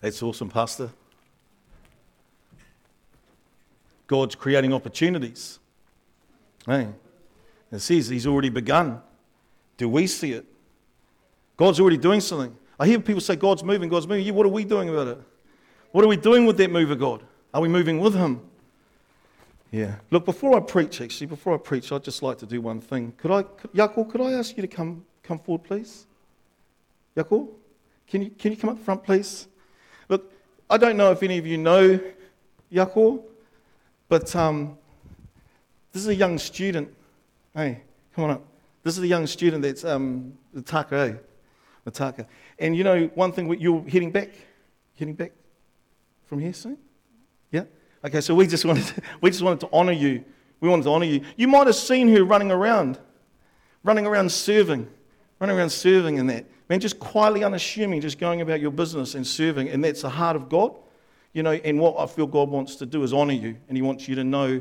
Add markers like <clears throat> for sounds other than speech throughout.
That's awesome, Pastor. God's creating opportunities. Hey, it says He's already begun. Do we see it? God's already doing something. I hear people say, God's moving, God's moving. Yeah, what are we doing about it? What are we doing with that move of God? Are we moving with Him? Yeah. Look, before I preach, actually, before I preach, I'd just like to do one thing. Could I, Yakul? could I ask you to come, come forward, please? Yakul, can you, can you come up front, please? I don't know if any of you know Yako, but um, this is a young student. Hey, come on up. This is a young student that's um, the Taka, eh? The Taka. And you know, one thing, you're heading back? Heading back from here soon? Yeah? Okay, so we just wanted to, <laughs> we just wanted to honor you. We wanted to honor you. You might have seen her running around, running around serving, running around serving in that. Man, just quietly unassuming, just going about your business and serving. And that's the heart of God. You know, and what I feel God wants to do is honor you. And He wants you to know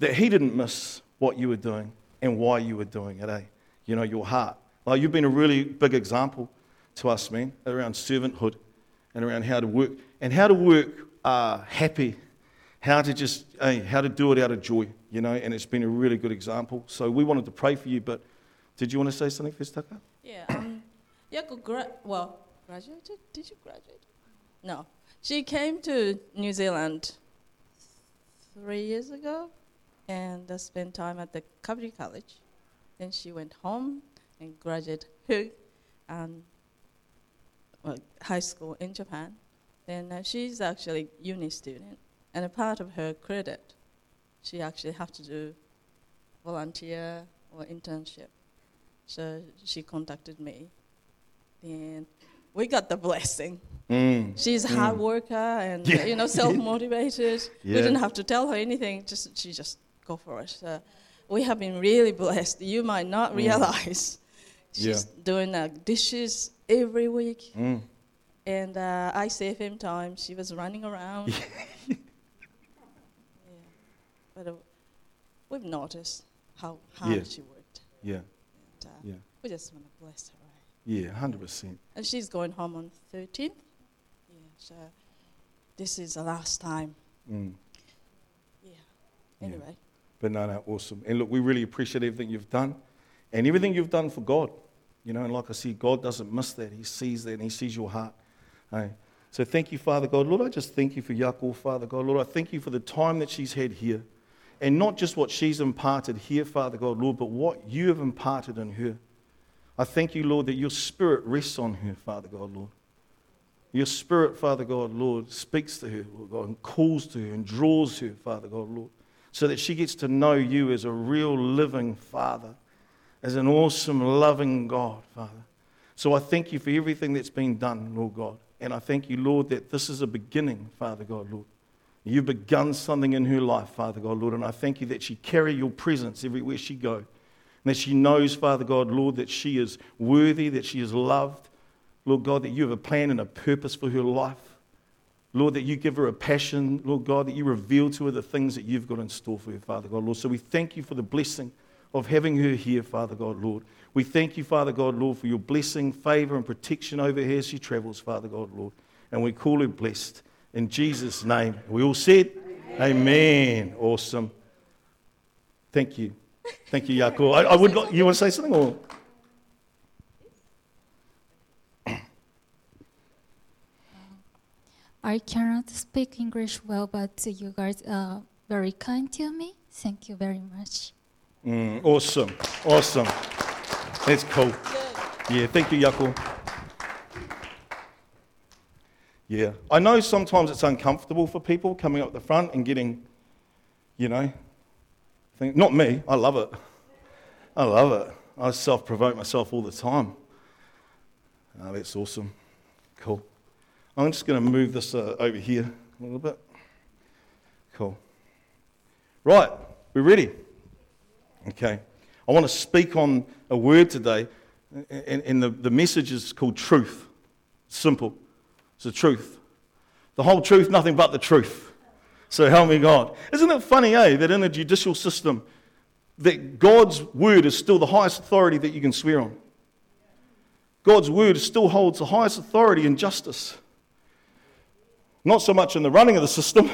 that He didn't miss what you were doing and why you were doing it, eh? You know, your heart. Like, you've been a really big example to us, man, around servanthood and around how to work and how to work uh, happy, how to just, hey, how to do it out of joy, you know, and it's been a really good example. So we wanted to pray for you, but did you want to say something Tucker? Yeah, Yako gra- well, graduated? Did you graduate? No. She came to New Zealand three years ago and uh, spent time at the Community College. Then she went home and graduated her um, well, high school in Japan. Then uh, she's actually uni student, and a part of her credit, she actually have to do volunteer or internship. So she contacted me, and we got the blessing. Mm. She's a Mm. hard worker and Yeah. you know <laughs> self motivated. We didn't have to tell her anything; just she just go for it. So we have been really blessed. You might not Mm. realize <laughs> she's Yeah. doing uh, dishes every week, Mm. and uh, I save him time. She was running around. <laughs> yeah. But uh, we've noticed how hard Yeah. she worked. Yeah, And, uh, yeah, We just want to bless her. Yeah, 100%. And she's going home on 13th. Yeah, so this is the last time. Mm. Yeah. Yeah. Anyway, But no, no, awesome. And look, we really appreciate everything you've done and everything you've done for God. You know, and like I said, God doesn't miss that. He sees that and He sees your heart. Hey. So thank you, Father God. Lord, I just thank you for Yako, Father God. Lord, I thank you for the time that she's had here. And not just what she's imparted here, Father God, Lord, but what you have imparted in her. I thank you, Lord, that your spirit rests on her, Father God, Lord. Your spirit, Father God, Lord, speaks to her, Lord God, and calls to her and draws her, Father God, Lord, so that she gets to know you as a real living Father, as an awesome, loving God, Father. So I thank you for everything that's been done, Lord God. And I thank you, Lord, that this is a beginning, Father God, Lord. You've begun something in her life, Father God, Lord. And I thank you that she carry your presence everywhere she go. And that she knows, Father God, Lord, that she is worthy, that she is loved. Lord God, that you have a plan and a purpose for her life. Lord, that you give her a passion, Lord God, that you reveal to her the things that you've got in store for her, Father God, Lord. So we thank you for the blessing of having her here, Father God, Lord. We thank you, Father God, Lord, for your blessing, favor, and protection over her as she travels, Father God, Lord. And we call her blessed. In Jesus' name. We all said, Amen. Awesome. Thank you. Thank you, Yako. I, I would like, you want to say something? Or? I cannot speak English well, but you guys are very kind to me. Thank you very much. Mm, awesome. Awesome. That's cool. Yeah, thank you, Yako. Yeah. I know sometimes it's uncomfortable for people coming up the front and getting, you know, not me, I love it. I love it. I self provoke myself all the time. Oh, that's awesome. Cool. I'm just going to move this uh, over here a little bit. Cool. Right, we're ready. Okay. I want to speak on a word today, and, and the, the message is called truth. Simple. It's the truth. The whole truth, nothing but the truth. So help me God. Isn't it funny, eh, that in a judicial system, that God's word is still the highest authority that you can swear on? God's word still holds the highest authority in justice. Not so much in the running of the system. <laughs>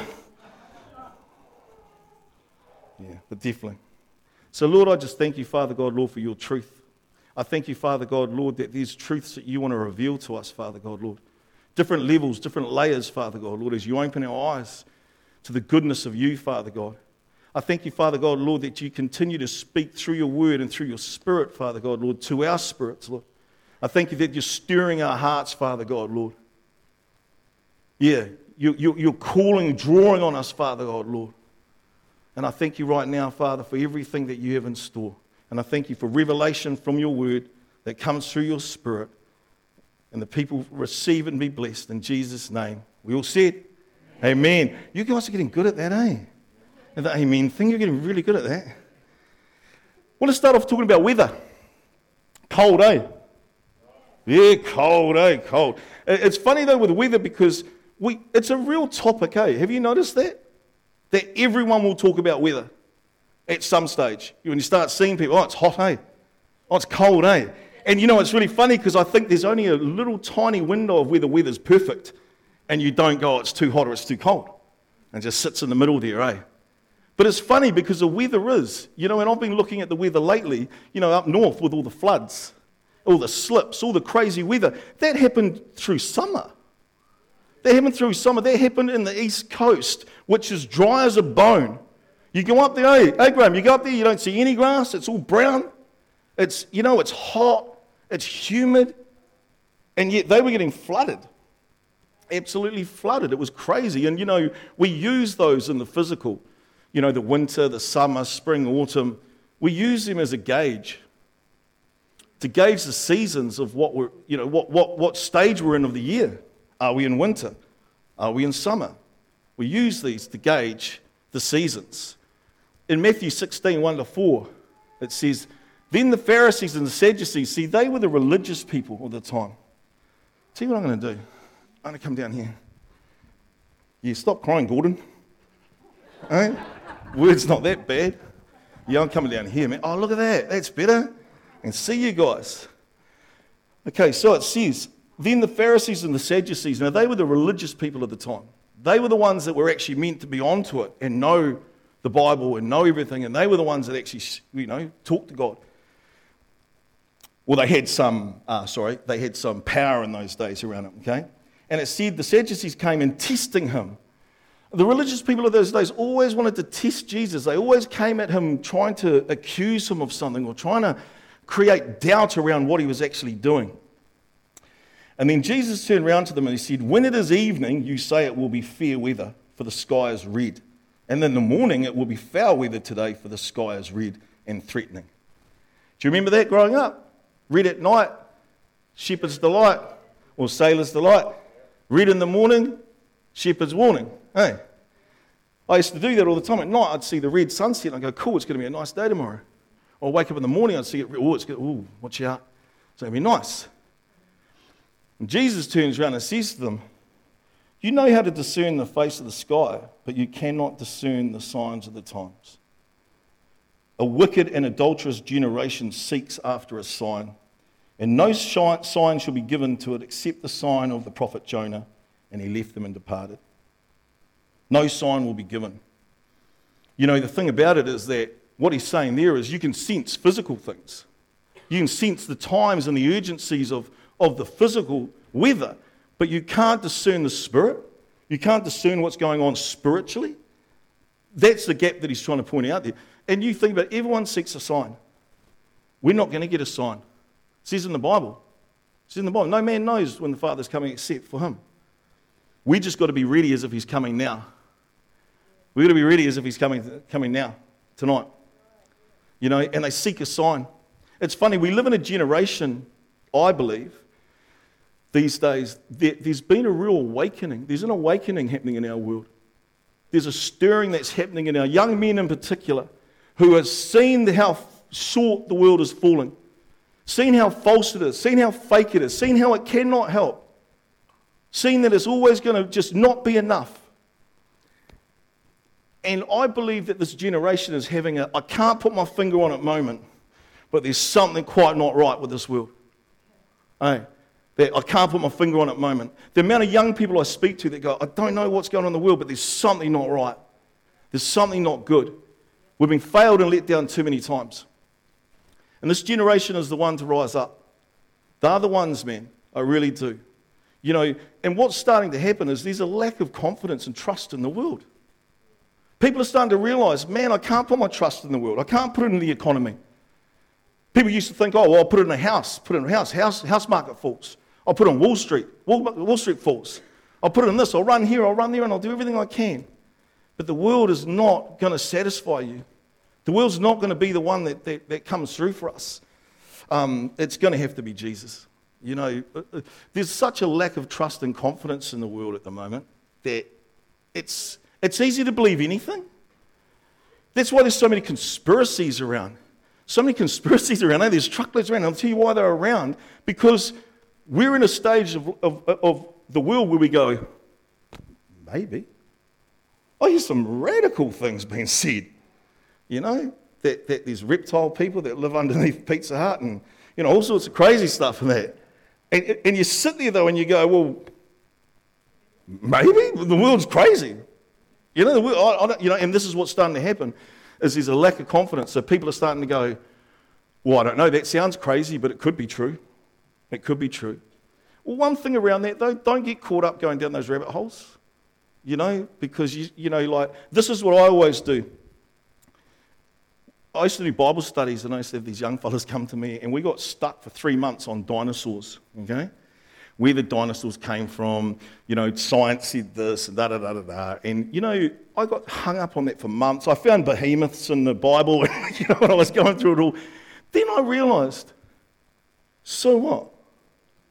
yeah, but definitely. So, Lord, I just thank you, Father God, Lord, for your truth. I thank you, Father God, Lord, that these truths that you want to reveal to us, Father God, Lord. Different levels, different layers, Father God, Lord, as you open our eyes to the goodness of you, Father God. I thank you, Father God, Lord, that you continue to speak through your word and through your spirit, Father God, Lord, to our spirits, Lord. I thank you that you're stirring our hearts, Father God, Lord. Yeah, you, you, you're calling, drawing on us, Father God, Lord. And I thank you right now, Father, for everything that you have in store. And I thank you for revelation from your word that comes through your spirit. And the people receive and be blessed in Jesus' name. We all said, Amen. You guys are getting good at that, eh? The amen thing, you're getting really good at that. Well, let's start off talking about weather. Cold, eh? Yeah, cold, eh? Cold. It's funny though with weather because we, it's a real topic, eh? Have you noticed that? that everyone will talk about weather at some stage. When you start seeing people, oh, it's hot, eh? Oh, it's cold, eh? And you know, it's really funny because I think there's only a little tiny window of where the weather's perfect, and you don't go, oh, it's too hot or it's too cold. And just sits in the middle there, eh? But it's funny because the weather is, you know, and I've been looking at the weather lately, you know, up north with all the floods, all the slips, all the crazy weather. That happened through summer. That happened through summer. That happened in the east coast which is dry as a bone. You go up there, hey, hey Graham, you go up there, you don't see any grass, it's all brown. It's, you know, it's hot, it's humid, and yet they were getting flooded. Absolutely flooded. It was crazy. And, you know, we use those in the physical, you know, the winter, the summer, spring, autumn. We use them as a gauge to gauge the seasons of what we're, you know, what, what, what stage we're in of the year. Are we in winter? Are we in summer? We use these to gauge the seasons. In Matthew 16, 1 to 4, it says, Then the Pharisees and the Sadducees, see, they were the religious people of the time. See what I'm going to do? I'm going to come down here. Yeah, stop crying, Gordon. Right? Word's not that bad. Yeah, I'm coming down here, man. Oh, look at that. That's better. And see you guys. Okay, so it says, Then the Pharisees and the Sadducees, now they were the religious people of the time. They were the ones that were actually meant to be onto it and know the Bible and know everything, and they were the ones that actually, you know, talked to God. Well, they had some, uh, sorry, they had some power in those days around it, okay? And it said the Sadducees came in testing him. The religious people of those days always wanted to test Jesus. They always came at him trying to accuse him of something or trying to create doubt around what he was actually doing. And then Jesus turned around to them and he said, When it is evening, you say it will be fair weather, for the sky is red. And in the morning, it will be foul weather today, for the sky is red and threatening. Do you remember that growing up? Red at night, shepherd's delight, or sailor's delight. Red in the morning, shepherd's warning. Hey, I used to do that all the time. At night, I'd see the red sunset and I'd go, cool, it's going to be a nice day tomorrow. Or I'd wake up in the morning, I'd see it, oh, it's good, oh, watch out. It's going to be nice. And Jesus turns around and says to them, You know how to discern the face of the sky, but you cannot discern the signs of the times. A wicked and adulterous generation seeks after a sign, and no sign shall be given to it except the sign of the prophet Jonah. And he left them and departed. No sign will be given. You know, the thing about it is that what he's saying there is you can sense physical things. You can sense the times and the urgencies of, of the physical weather, but you can't discern the spirit. You can't discern what's going on spiritually. That's the gap that he's trying to point out there. And you think about it, everyone seeks a sign. We're not going to get a sign. It says in the Bible. It says in the Bible. No man knows when the Father's coming except for him. We just got to be ready as if he's coming now. We've got to be ready as if he's coming, coming now, tonight. You know, and they seek a sign. It's funny, we live in a generation, I believe, these days, there's been a real awakening. There's an awakening happening in our world. There's a stirring that's happening in our young men in particular who have seen how short the world is falling, seen how false it is, seen how fake it is, seen how it cannot help, seen that it's always going to just not be enough. And I believe that this generation is having a, I can't put my finger on it moment, but there's something quite not right with this world. Hey, that I can't put my finger on the moment. The amount of young people I speak to that go, I don't know what's going on in the world, but there's something not right. There's something not good. We've been failed and let down too many times. And this generation is the one to rise up. They're the ones, man. I really do. You know, and what's starting to happen is there's a lack of confidence and trust in the world. People are starting to realize, man, I can't put my trust in the world. I can't put it in the economy. People used to think, oh, well, I'll put it in a house, put it in a house, house, house market falls. I'll put it on Wall Street, Wall, Wall Street falls. I'll put it in this, I'll run here, I'll run there, and I'll do everything I can. But the world is not going to satisfy you. The world's not going to be the one that, that, that comes through for us. Um, it's going to have to be Jesus. You know, uh, uh, there's such a lack of trust and confidence in the world at the moment that it's, it's easy to believe anything. That's why there's so many conspiracies around. So many <laughs> conspiracies around. There's truckloads around. I'll tell you why they're around. Because we're in a stage of, of, of the world where we go, maybe. I hear some radical things being said. You know, that, that there's reptile people that live underneath Pizza Hut and, you know, all sorts of crazy stuff and that. And, and you sit there though and you go, well, maybe the world's crazy. You know, the world, I, I you know, and this is what's starting to happen is there's a lack of confidence. So people are starting to go, well, I don't know, that sounds crazy, but it could be true. It could be true. Well, one thing around that, though, don't get caught up going down those rabbit holes, you know, because, you, you know, like, this is what I always do. I used to do Bible studies, and I used to have these young fellas come to me, and we got stuck for three months on dinosaurs, okay? Where the dinosaurs came from, you know, science said this, da da da da da. And, you know, I got hung up on that for months. I found behemoths in the Bible, <laughs> you know, when I was going through it all. Then I realized, so what?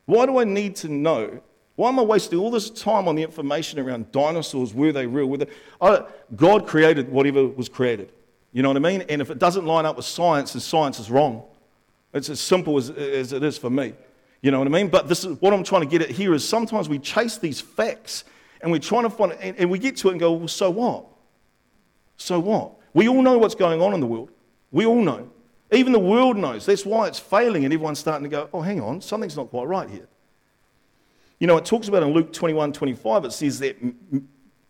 Why do I need to know? Why am I wasting all this time on the information around dinosaurs? Were they real? Were they... I, God created whatever was created. You know what I mean? And if it doesn't line up with science, then science is wrong. It's as simple as, as it is for me. You know what I mean? But this is what I'm trying to get at here is sometimes we chase these facts and we're trying to find and, and we get to it and go, well, so what? So what? We all know what's going on in the world. We all know. Even the world knows. That's why it's failing, and everyone's starting to go, oh, hang on, something's not quite right here. You know, it talks about in Luke 21 25, it says that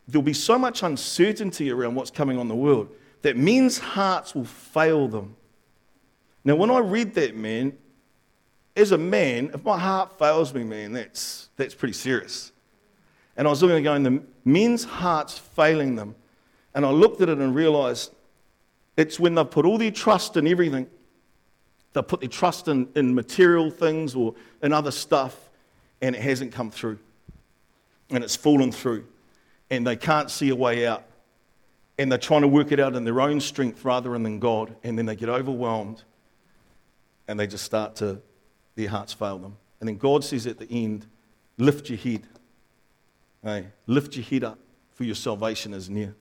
there'll be so much uncertainty around what's coming on the world that men's hearts will fail them. Now, when I read that, man, as a man, if my heart fails me, man, that's, that's pretty serious. And I was looking at going, the men's hearts failing them. And I looked at it and realized it's when they've put all their trust in everything. They put their trust in, in material things or in other stuff, and it hasn't come through. And it's fallen through. And they can't see a way out and they're trying to work it out in their own strength rather than in God, and then they get overwhelmed and they just start to, their hearts fail them. And then God says at the end, lift your head. Hey, lift your head up, for your salvation is near.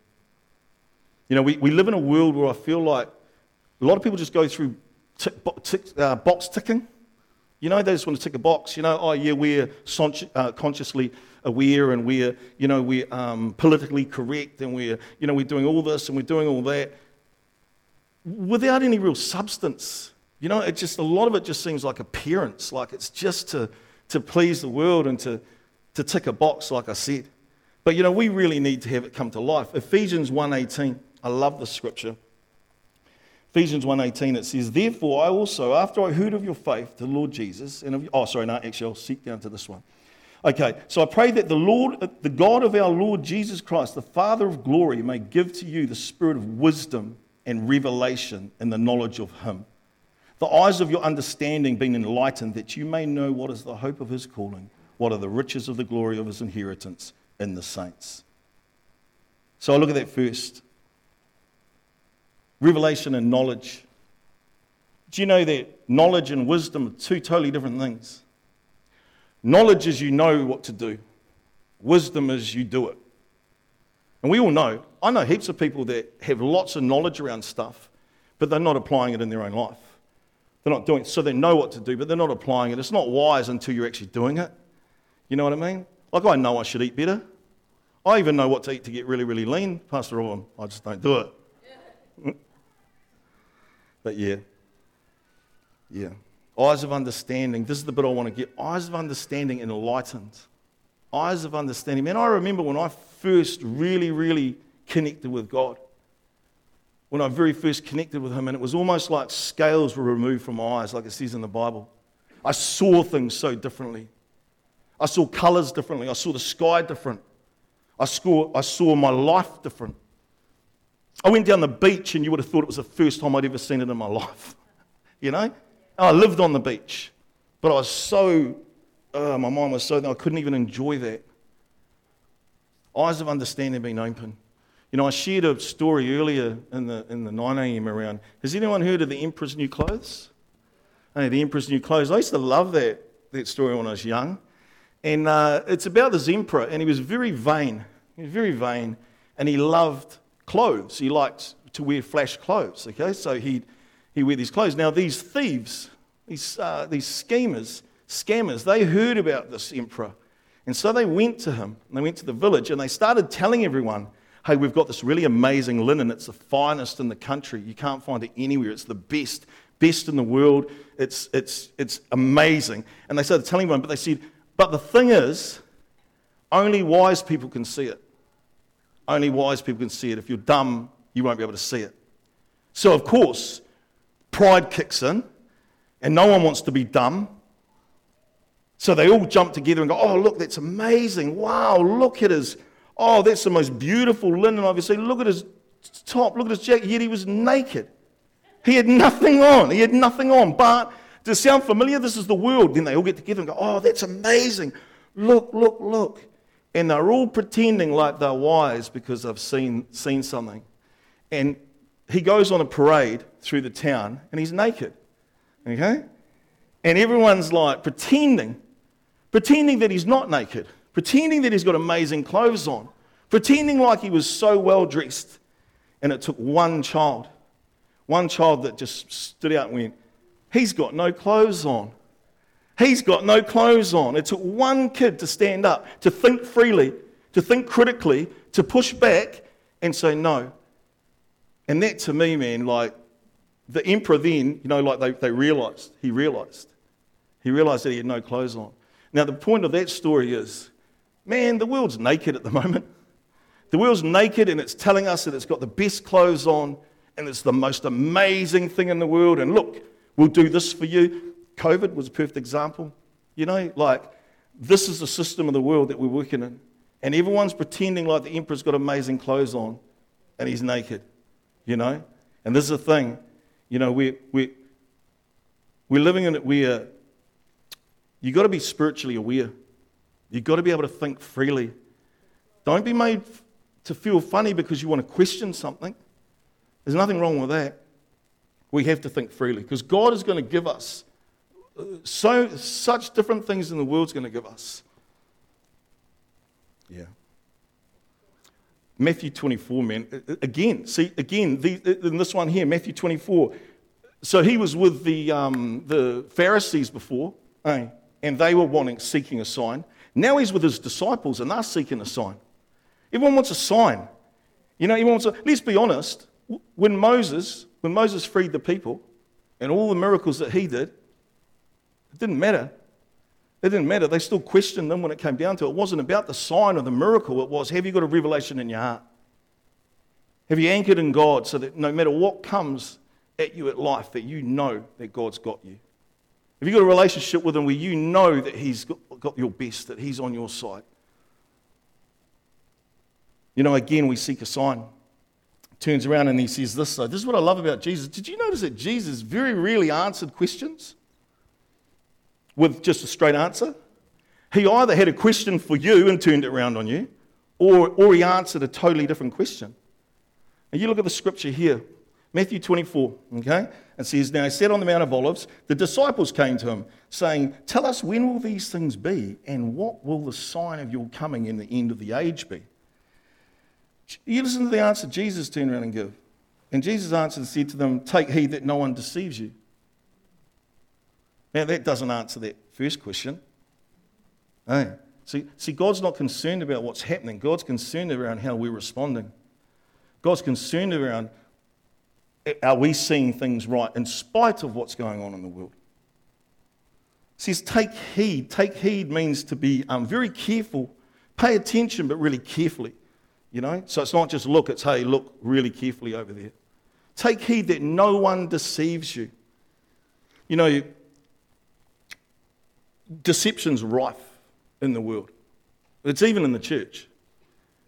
You know, we, we live in a world where I feel like a lot of people just go through tick, tick, uh, box ticking. You know, they just want to tick a box. You know, oh, yeah, we're uh, consciously aware and we're, you know, we're um, politically correct and we're, you know, we're doing all this and we're doing all that without any real substance. You know, it just, a lot of it just seems like appearance, like it's just to, to please the world and to, to tick a box, like I said. But, you know, we really need to have it come to life. Ephesians 1.18, I love this scripture. Ephesians 1.18, it says, Therefore I also, after I heard of your faith, to the Lord Jesus, and of, oh, sorry, no, actually, I'll seek down to this one. Okay, so I pray that the Lord, the God of our Lord Jesus Christ, the Father of glory, may give to you the spirit of wisdom and revelation in the knowledge of Him. The eyes of your understanding being enlightened, that you may know what is the hope of His calling, what are the riches of the glory of His inheritance in the saints. So I look at that first. Revelation and knowledge. Do you know that knowledge and wisdom are two totally different things? Knowledge is you know what to do, wisdom is you do it. And we all know, I know heaps of people that have lots of knowledge around stuff, but they're not applying it in their own life. They're not doing it. So they know what to do, but they're not applying it. It's not wise until you're actually doing it. You know what I mean? Like, I know I should eat better. I even know what to eat to get really, really lean. Pastor Robin, I just don't do it. But yeah. Yeah. Eyes of understanding. This is the bit I want to get. Eyes of understanding enlightened. Eyes of understanding. Man, I remember when I first really, really connected with God. When I very first connected with Him, and it was almost like scales were removed from my eyes, like it says in the Bible. I saw things so differently. I saw colors differently. I saw the sky different. I saw, I saw my life different. I went down the beach, and you would have thought it was the first time I'd ever seen it in my <laughs> life. you know? I lived on the beach, but I was so, uh, my mind was so, I couldn't even enjoy that. Eyes of understanding being open. You know, I shared a story earlier in the, in the 9 a.m. around. Has anyone heard of the Emperor's New Clothes? Hey, the Emperor's New Clothes. I used to love that, that story when I was young. And uh, it's about this emperor, and he was very vain. He was very vain, and he loved clothes. He liked to wear flash clothes, okay? So he'd, he wear these clothes. Now, these thieves, these, uh, these schemers, scammers, they heard about this emperor. And so they went to him, and they went to the village, and they started telling everyone, hey, we've got this really amazing linen. It's the finest in the country. You can't find it anywhere. It's the best, best in the world. It's, it's, it's amazing. And they started telling everyone, but they said, but the thing is, only wise people can see it. Only wise people can see it. If you're dumb, you won't be able to see it. So, of course, pride kicks in, and no one wants to be dumb. So they all jump together and go, Oh, look, that's amazing. Wow, look at his, oh, that's the most beautiful linen I've ever seen. Look at his top, look at his jacket. Yet he was naked. He had nothing on. He had nothing on. But does sound familiar? This is the world. Then they all get together and go, Oh, that's amazing. Look, look, look. And they're all pretending like they're wise because they've seen, seen something. And he goes on a parade through the town and he's naked. Okay? And everyone's like pretending, pretending that he's not naked, pretending that he's got amazing clothes on, pretending like he was so well dressed. And it took one child, one child that just stood out and went, He's got no clothes on. He's got no clothes on. It took one kid to stand up, to think freely, to think critically, to push back and say, No, and that to me, man, like the emperor then, you know, like they, they realized, he realized. He realized that he had no clothes on. Now, the point of that story is, man, the world's naked at the <laughs> moment. The world's naked and it's telling us that it's got the best clothes on and it's the most amazing thing in the world. And look, we'll do this for you. COVID was a perfect example. You know, like this is the system of the world that we're working in. And everyone's pretending like the emperor's got amazing clothes on and he's naked you know? And this is the thing, you know, we, we, we're living in it where you've got to be spiritually aware. You've got to be able to think freely. Don't be made to feel funny because you want to question something. There's nothing wrong with that. We have to think freely because God is going to give us so such different things in the world's going to give us. Yeah. Matthew 24, man. Again, see, again, the, in this one here, Matthew 24. So he was with the, um, the Pharisees before, eh? and they were wanting, seeking a sign. Now he's with his disciples, and they're seeking a sign. Everyone wants a sign. You know, everyone wants a, let's be honest, when Moses, when Moses freed the people, and all the miracles that he did, it didn't matter it didn't matter. They still questioned them when it came down to it. It wasn't about the sign or the miracle. It was, have you got a revelation in your heart? Have you anchored in God so that no matter what comes at you at life, that you know that God's got you? Have you got a relationship with Him where you know that He's got your best, that He's on your side? You know, again, we seek a sign. Turns around and he says this. So this is what I love about Jesus. Did you notice that Jesus very rarely answered questions? With just a straight answer. He either had a question for you and turned it around on you, or, or he answered a totally different question. And you look at the scripture here, Matthew 24, okay? It says, Now he sat on the Mount of Olives. The disciples came to him, saying, Tell us, when will these things be? And what will the sign of your coming in the end of the age be? You listen to the answer Jesus turned around and gave. And Jesus answered and said to them, Take heed that no one deceives you. Now, that doesn't answer that first question. Hey. See, see, God's not concerned about what's happening. God's concerned around how we're responding. God's concerned around are we seeing things right in spite of what's going on in the world? says, take heed. Take heed means to be um, very careful. Pay attention, but really carefully. You know? So it's not just look, it's hey, look really carefully over there. Take heed that no one deceives you. You know, deception's rife in the world. It's even in the church,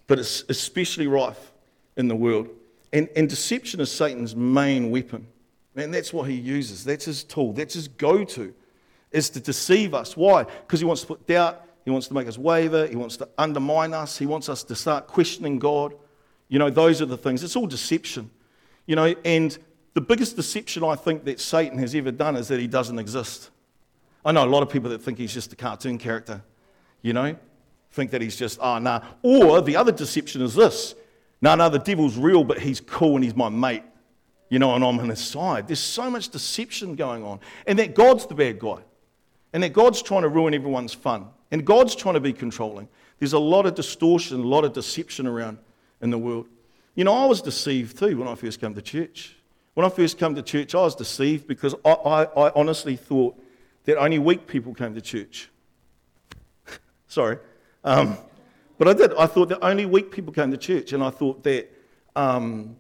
but it's especially rife in the world. And, and deception is Satan's main weapon. And that's what he uses. That's his tool. That's his go to, is to deceive us. Why? Because he wants to put doubt. He wants to make us waver. He wants to undermine us. He wants us to start questioning God. You know, those are the things. It's all deception. You know, and the biggest deception I think that Satan has ever done is that he doesn't exist. I know a lot of people that think he's just a cartoon character, you know, think that he's just, oh, nah. Or the other deception is this no, no, the devil's real, but he's cool and he's my mate, you know, and I'm on his side. There's so much deception going on. And that God's the bad guy. And that God's trying to ruin everyone's fun. And God's trying to be controlling. There's a lot of distortion, a lot of deception around in the world. You know, I was deceived too when I first came to church. When I first came to church, I was deceived because I, I, I honestly thought that only weak people came to church. <laughs> Sorry. Um, but I did. I thought that only weak people came to church. And I thought that, um,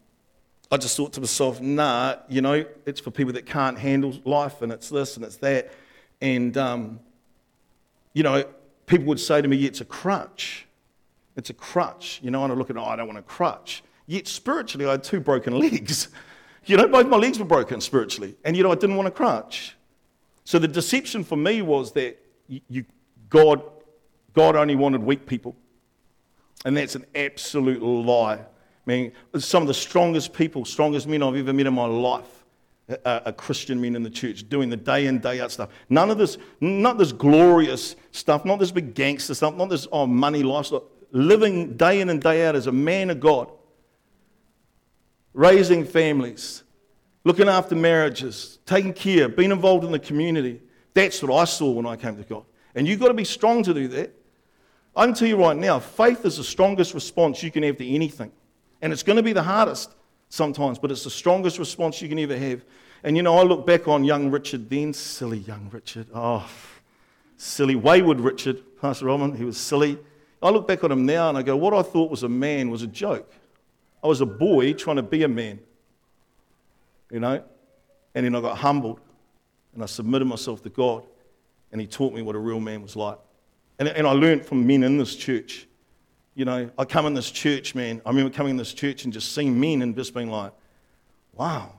I just thought to myself, nah, you know, it's for people that can't handle life and it's this and it's that. And, um, you know, people would say to me, yeah, it's a crutch. It's a crutch. You know, and I look at it, oh, I don't want a crutch. Yet spiritually, I had two broken <laughs> legs. You know, both my legs were broken spiritually. And, you know, I didn't want a crutch. So the deception for me was that you, God, God only wanted weak people. And that's an absolute lie. I mean, some of the strongest people, strongest men I've ever met in my life are, Christian men in the church doing the day in, day out stuff. None of this, not this glorious stuff, not this big gangster stuff, not this oh, money lifestyle. Living day in and day out as a man of God, raising families, looking after marriages, taking care, being involved in the community. That's what I saw when I came to God. And you've got to be strong to do that. I can tell you right now, faith is the strongest response you can have to anything. And it's going to be the hardest sometimes, but it's the strongest response you can ever have. And you know, I look back on young Richard then, silly young Richard. Oh, silly, wayward Richard, Pastor Robin, he was silly. I look back on him now and I go, what I thought was a man was a joke. I was a boy trying to be a man, you know? And then I got humbled and I submitted myself to God and he taught me what a real man was like. And, and I learned from men in this church. You know, I come in this church, man. I remember coming in this church and just seeing men and just being like, wow,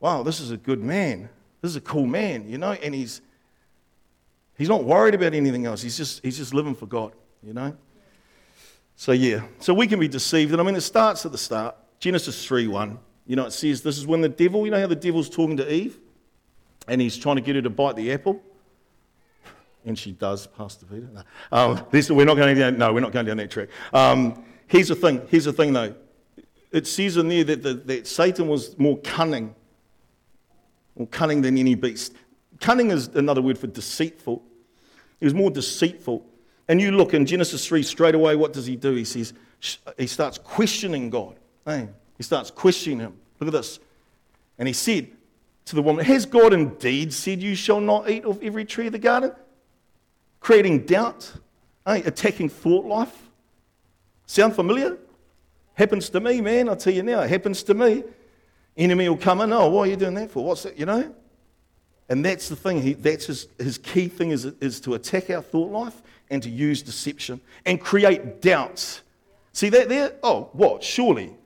wow, this is a good man. This is a cool man, you know? And he's, he's not worried about anything else. He's just, he's just living for God, you know? So, yeah. So we can be deceived. And I mean, it starts at the start. Genesis 3 1. You know, it says this is when the devil, you know how the devil's talking to Eve? And he's trying to get her to bite the apple? and she does, Pastor Peter. No, um, this, we're not going down. No, we're not going down that track. Um, here's the thing. Here's the thing, though. It says in there that, the, that Satan was more cunning, more cunning than any beast. Cunning is another word for deceitful. He was more deceitful. And you look in Genesis 3 straight away, what does he do? He says, he starts questioning God. Hey, he starts questioning him. Look at this. And he said to the woman, Has God indeed said you shall not eat of every tree of the garden? creating doubt, eh? attacking thought life. Sound familiar? Happens to me, man. I'll tell you now, it happens to me. Enemy will come in, oh, what are you doing that for? What's that, you know? And that's the thing. He, that's his, his key thing is, is to attack our thought life and to use deception and create doubts. See that there? Oh, what? Surely.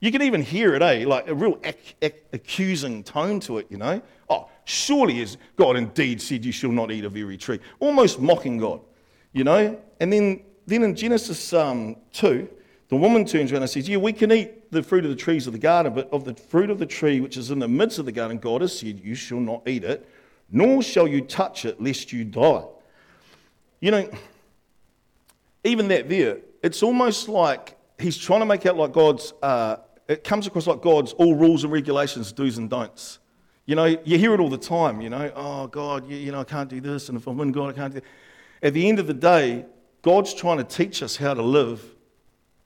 You can even hear it, eh? Like a real ac- ac- accusing tone to it, you know? Oh, Surely has God indeed said you shall not eat of every tree. Almost mocking God, you know? And then, then in Genesis um, 2, the woman turns around and says, Yeah, we can eat the fruit of the trees of the garden, but of the fruit of the tree which is in the midst of the garden, God has said, You shall not eat it, nor shall you touch it, lest you die. You know, even that there, it's almost like he's trying to make out like God's, uh, it comes across like God's all rules and regulations, do's and don'ts. You know, you hear it all the time, you know, oh, God, you, you know, I can't do this, and if I'm in God, I can't do that. At the end of the day, God's trying to teach us how to live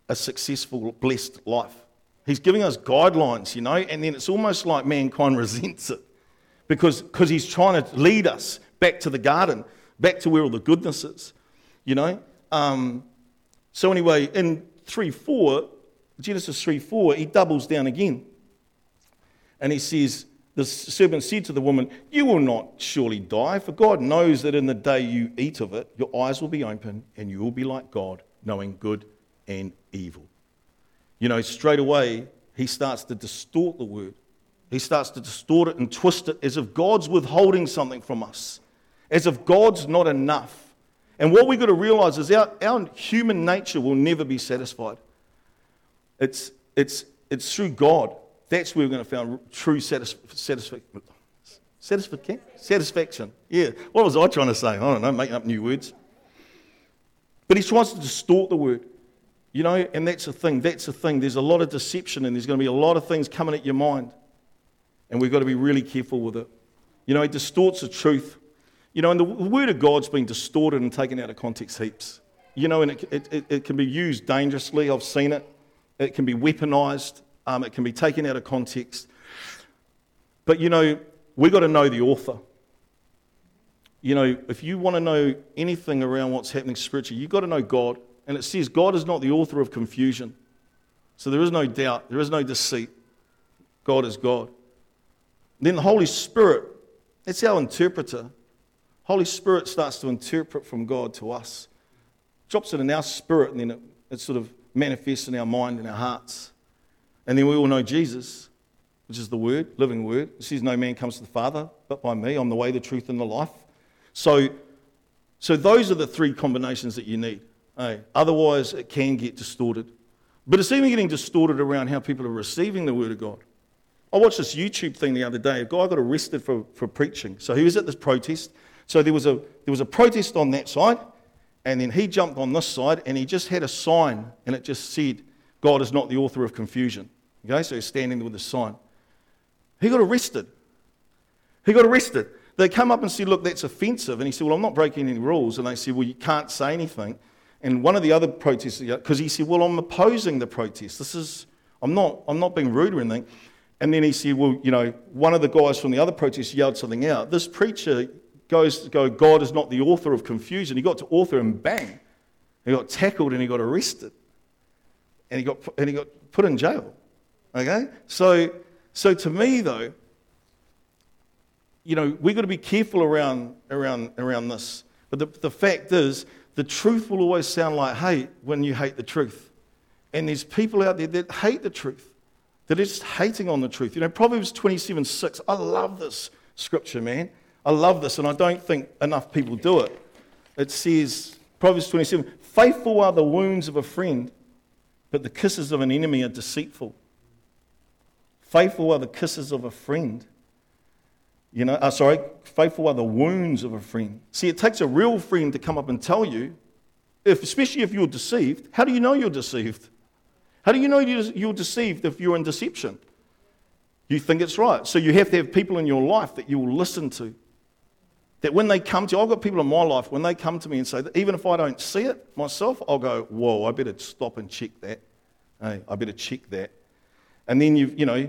a successful, blessed life. He's giving us guidelines, you know, and then it's almost like mankind <laughs> resents it because because he's trying to lead us, back to the garden, back to where all the goodness is, you know? Um, so, anyway, in 3 4, Genesis 3 4, he doubles down again. And he says, The serpent said to the woman, You will not surely die, for God knows that in the day you eat of it, your eyes will be open and you will be like God, knowing good and evil. You know, straight away, he starts to distort the word. He starts to distort it and twist it as if God's withholding something from us, as if God's not enough. And what we've got to realize is our, our human nature will never be satisfied. It's, it's, it's through God. That's where we're going to find true satisf- satisfaction. Satisfaction? Yeah. What was I trying to say? I don't know, making up new words. But he tries to distort the word. You know, and that's the thing. That's the thing. There's a lot of deception and there's going to be a lot of things coming at your mind. And we've got to be really careful with it. You know, it distorts the truth. You know, and the word of God's been distorted and taken out of context heaps. You know, and it, it, it can be used dangerously. I've seen it. It can be weaponized. Um, it can be taken out of context. But, you know, we've got to know the author. You know, if you want to know anything around what's happening spiritually, you've got to know God. And it says God is not the author of confusion. So there is no doubt, there is no deceit. God is God. Then the Holy Spirit, it's our interpreter. Holy Spirit starts to interpret from God to us. Drops it in our spirit, and then it, it sort of manifests in our mind and our hearts. And then we all know Jesus, which is the Word, living Word. It says, No man comes to the Father but by me. I'm the way, the truth, and the life. So, so those are the three combinations that you need. Hey, otherwise, it can get distorted. But it's even getting distorted around how people are receiving the Word of God. I watched this YouTube thing the other day. A guy got arrested for, for preaching. So he was at this protest. So there was, a, there was a protest on that side, and then he jumped on this side, and he just had a sign, and it just said, God is not the author of confusion. Okay, so he's standing with a sign. He got arrested. He got arrested. They come up and said, Look, that's offensive. And he said, Well, I'm not breaking any rules. And they said, Well, you can't say anything. And one of the other protesters, because he said, Well, I'm opposing the protest. This is, I'm not, I'm not being rude or anything. And then he said, Well, you know, one of the guys from the other protest yelled something out. This preacher goes go, God is not the author of confusion. He got to author and bang. He got tackled and he got arrested. And he got, and he got put in jail. Okay? So, so to me, though, you know, we've got to be careful around, around, around this. But the, the fact is, the truth will always sound like hate when you hate the truth. And there's people out there that hate the truth. That are just hating on the truth. You know, Proverbs 27 6, I love this scripture, man. I love this, and I don't think enough people do it. It says, Proverbs 27, faithful are the wounds of a friend, but the kisses of an enemy are deceitful. Faithful are the kisses of a friend. You know, uh, sorry, faithful are the wounds of a friend. See, it takes a real friend to come up and tell you, if, especially if you're deceived. How do you know you're deceived? How do you know you're deceived if you're in deception? You think it's right. So you have to have people in your life that you will listen to. That when they come to you, I've got people in my life, when they come to me and say, that even if I don't see it myself, I'll go, whoa, I better stop and check that. Hey, I better check that. And then you've, you know,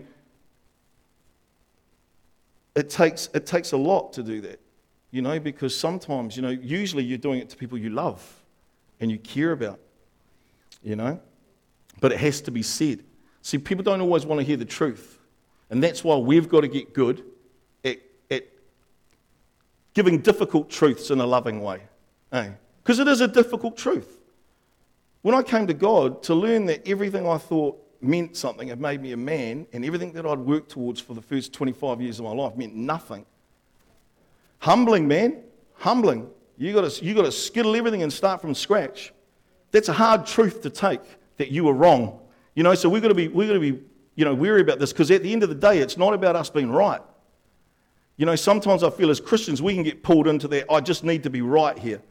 it takes, it takes a lot to do that, you know, because sometimes, you know, usually you're doing it to people you love and you care about, you know, but it has to be said. See, people don't always want to hear the truth, and that's why we've got to get good giving difficult truths in a loving way, because eh? it is a difficult truth. When I came to God to learn that everything I thought meant something. It made me a man, and everything that I'd worked towards for the first 25 years of my life meant nothing. Humbling, man. Humbling. You've got you to skittle everything and start from scratch. That's a hard truth to take that you were wrong. You know, so we've got to be, we've got to be you know, weary about this because at the end of the day, it's not about us being right. You know, sometimes I feel as Christians we can get pulled into that, I just need to be right here.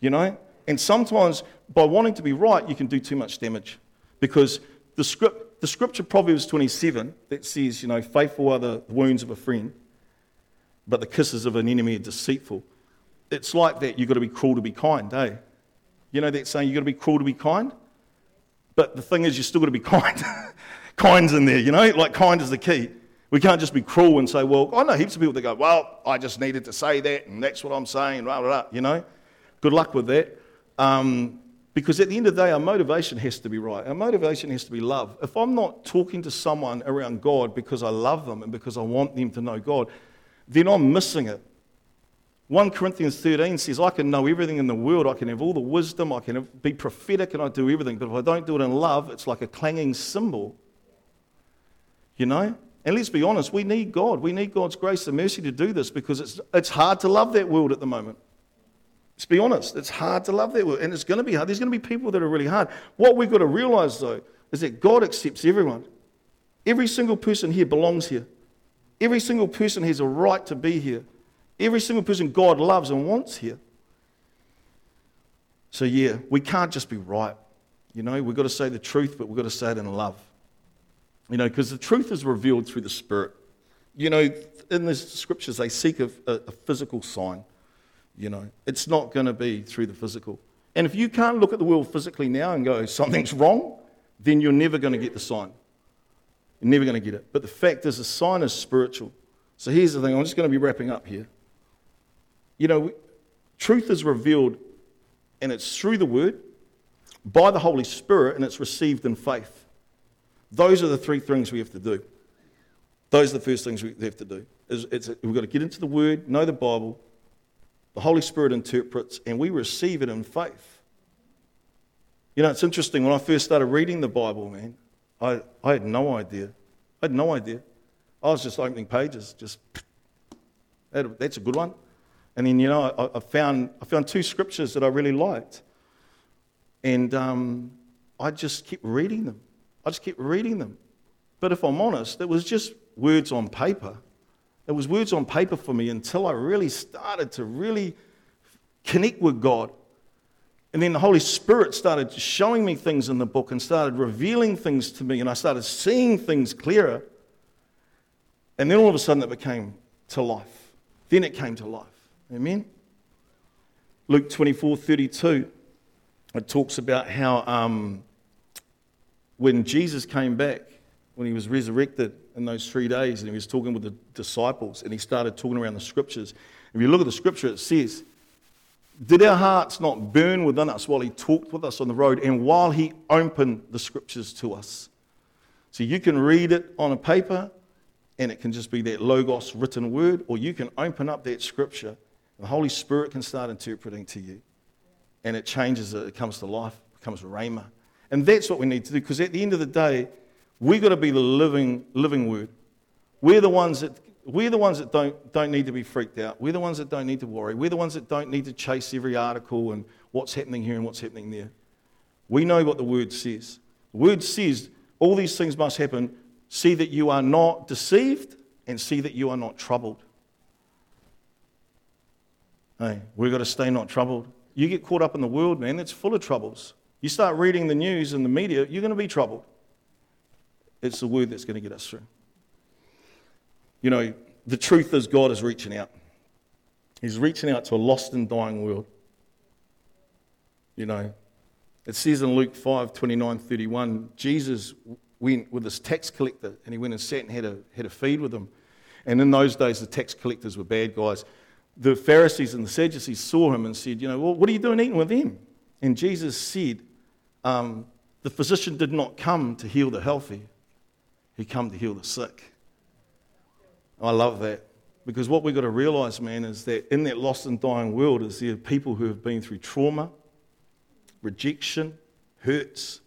You know? And sometimes by wanting to be right, you can do too much damage because the, script, the scripture, Proverbs 27, that says, you know, faithful are the wounds of a friend, but the kisses of an enemy are deceitful. It's like that. You've got to be cruel to be kind, eh? You know that saying, you've got to be cruel to be kind? But the thing is, you've still got to be <laughs> kind. Kind's in there, you know? Like, kind is the key. We can't just be cruel and say, well, I know heaps of people that go, well, I just needed to say that, and that's what I'm saying, you know. Good luck with that. Um, because at the end of the day, our motivation has to be right. Our motivation has to be love. If I'm not talking to someone around God because I love them and because I want them to know God, then I'm missing it. 1 Corinthians 13 says, I can know everything in the world. I can have all the wisdom. I can be prophetic and I do everything. But if I don't do it in love, it's like a clanging cymbal. You know? And let's be honest, we need God. We need God's grace and mercy to do this because it's, it's hard to love that world at the moment. Let's be honest, it's hard to love that world. And it's going to be hard. There's going to be people that are really hard. What we've got to realize, though, is that God accepts everyone. Every single person here belongs here. Every single person has a right to be here. Every single person God loves and wants here. So, yeah, we can't just be right. You know, we've got to say the truth, but we've got to say it in love. You know, because the truth is revealed through the Spirit. You know, in the scriptures, they seek a, a physical sign. You know, it's not going to be through the physical. And if you can't look at the world physically now and go, something's wrong, then you're never going to get the sign. You're never going to get it. But the fact is, the sign is spiritual. So here's the thing I'm just going to be wrapping up here. You know, truth is revealed, and it's through the Word, by the Holy Spirit, and it's received in faith. Those are the three things we have to do. Those are the first things we have to do. Is we've got to get into the Word, know the Bible, the Holy Spirit interprets, and we receive it in faith. You know, it's interesting. When I first started reading the Bible, man, I, I had no idea. I had no idea. I was just opening pages, just, <clears throat> that's a good one. And then, you know, I, I, found, I found two scriptures that I really liked. And um, I just kept reading them. I just kept reading them. But if I'm honest, it was just words on paper. It was words on paper for me until I really started to really connect with God. And then the Holy Spirit started showing me things in the book and started revealing things to me, and I started seeing things clearer. And then all of a sudden it became to life. Then it came to life. Amen. Luke 24 32, it talks about how um, when Jesus came back, when he was resurrected in those three days, and he was talking with the disciples, and he started talking around the scriptures. If you look at the scripture, it says, Did our hearts not burn within us while he talked with us on the road and while he opened the scriptures to us? So you can read it on a paper, and it can just be that Logos written word, or you can open up that scripture and the Holy Spirit can start interpreting to you, and it changes it. It comes to life, becomes rhema. And that's what we need to do, because at the end of the day, we've got to be the living, living word. We're the ones that we're the ones that don't, don't need to be freaked out. We're the ones that don't need to worry. We're the ones that don't need to chase every article and what's happening here and what's happening there. We know what the word says. The word says all these things must happen. See that you are not deceived and see that you are not troubled. Hey, we've got to stay not troubled. You get caught up in the world, man, it's full of troubles. You start reading the news and the media, you're going to be troubled. It's the word that's going to get us through. You know, the truth is, God is reaching out. He's reaching out to a lost and dying world. You know, it says in Luke 5 29 31, Jesus went with this tax collector and he went and sat and had a, had a feed with him. And in those days, the tax collectors were bad guys the Pharisees and the Sadducees saw him and said, You know, well, what are you doing eating with them? And Jesus said, um, The physician did not come to heal the healthy, he came to heal the sick. I love that. Because what we've got to realize, man, is that in that lost and dying world is there people who have been through trauma, rejection, hurts,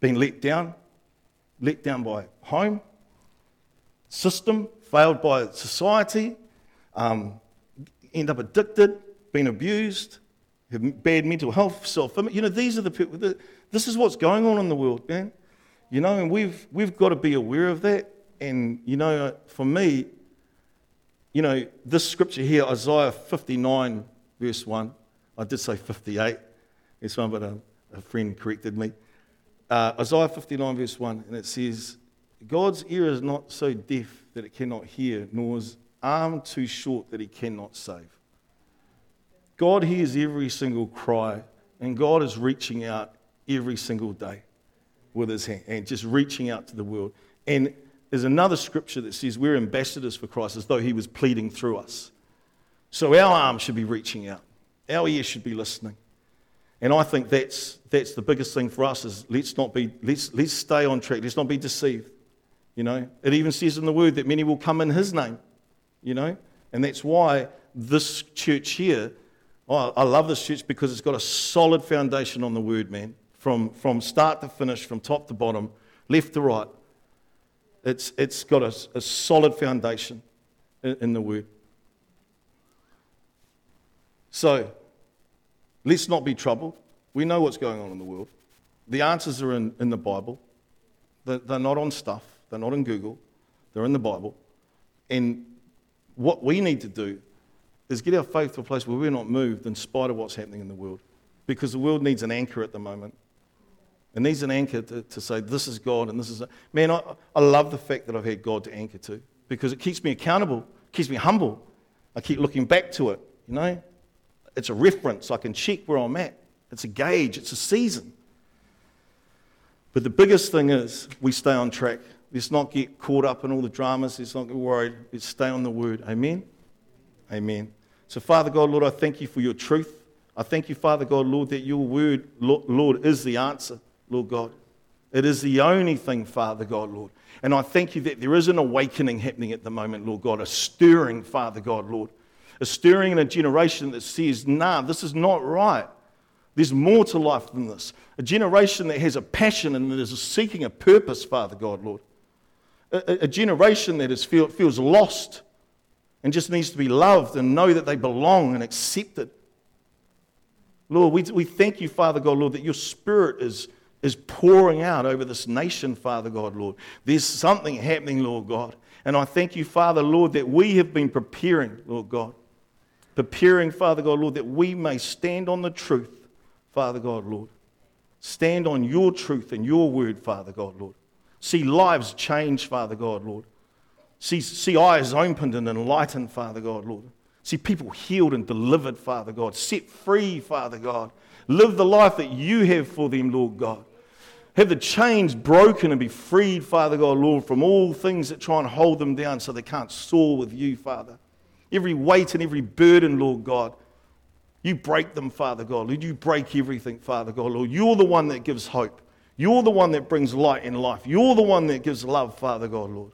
been let down, let down by home, system, failed by society, um, end up addicted, been abused, bad mental health, self You know, these are the people, this is what's going on in the world, man. You know, and we've, we've got to be aware of that. And, you know, for me, you know, this scripture here, Isaiah 59, verse 1, I did say 58, this one, but a, a friend corrected me. Uh, Isaiah 59, verse 1, and it says, God's ear is not so deaf that it cannot hear, nor is arm too short that he cannot save. God hears every single cry, and God is reaching out every single day with his hand and just reaching out to the world. And there's another scripture that says we're ambassadors for Christ as though he was pleading through us. So our arms should be reaching out, our ears should be listening. And I think that's, that's the biggest thing for us is let's not be, let's, let's stay on track. Let's not be deceived. You know, it even says in the word that many will come in his name, you know, and that's why this church here, oh, I love this church because it's got a solid foundation on the word, man, from, from start to finish, from top to bottom, left to right. It's, it's got a, a solid foundation in, in the word. So, let's not be troubled. We know what's going on in the world. The answers are in, in the Bible. They're, they're not on stuff, they're not in Google, they're in the Bible. And what we need to do is get our faith to a place where we're not moved in spite of what's happening in the world. Because the world needs an anchor at the moment. It needs an anchor to, to say, this is God and this is. Man, I, I love the fact that I've had God to anchor to because it keeps me accountable, keeps me humble. I keep looking back to it, you know? It's a reference. I can check where I'm at. It's a gauge, it's a season. But the biggest thing is we stay on track. Let's not get caught up in all the dramas. Let's not get worried. Let's stay on the word. Amen? Amen. So, Father God, Lord, I thank you for your truth. I thank you, Father God, Lord, that your word, Lord, is the answer, Lord God. It is the only thing, Father God, Lord. And I thank you that there is an awakening happening at the moment, Lord God, a stirring, Father God, Lord. A stirring in a generation that says, nah, this is not right. There's more to life than this. A generation that has a passion and that is seeking a purpose, Father God, Lord. A, a generation that is feel, feels lost and just needs to be loved and know that they belong and accepted. Lord, we, we thank you, Father God, Lord, that your spirit is, is pouring out over this nation, Father God, Lord. There's something happening, Lord God. And I thank you, Father, Lord, that we have been preparing, Lord God. Preparing, Father God, Lord, that we may stand on the truth, Father God, Lord. Stand on your truth and your word, Father God, Lord. See lives change, Father God, Lord. See, see eyes opened and enlightened, Father God, Lord. See people healed and delivered, Father God. Set free, Father God. Live the life that you have for them, Lord God. Have the chains broken and be freed, Father God, Lord, from all things that try and hold them down so they can't soar with you, Father. Every weight and every burden, Lord God. You break them, Father God. Lord, you break everything, Father God, Lord. You're the one that gives hope. You're the one that brings light in life. You're the one that gives love, Father God, Lord.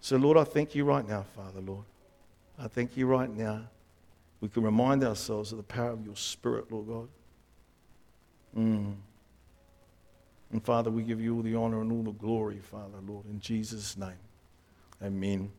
So, Lord, I thank you right now, Father, Lord. I thank you right now. We can remind ourselves of the power of your Spirit, Lord God. Mm. And Father, we give you all the honor and all the glory, Father, Lord, in Jesus' name. Amen.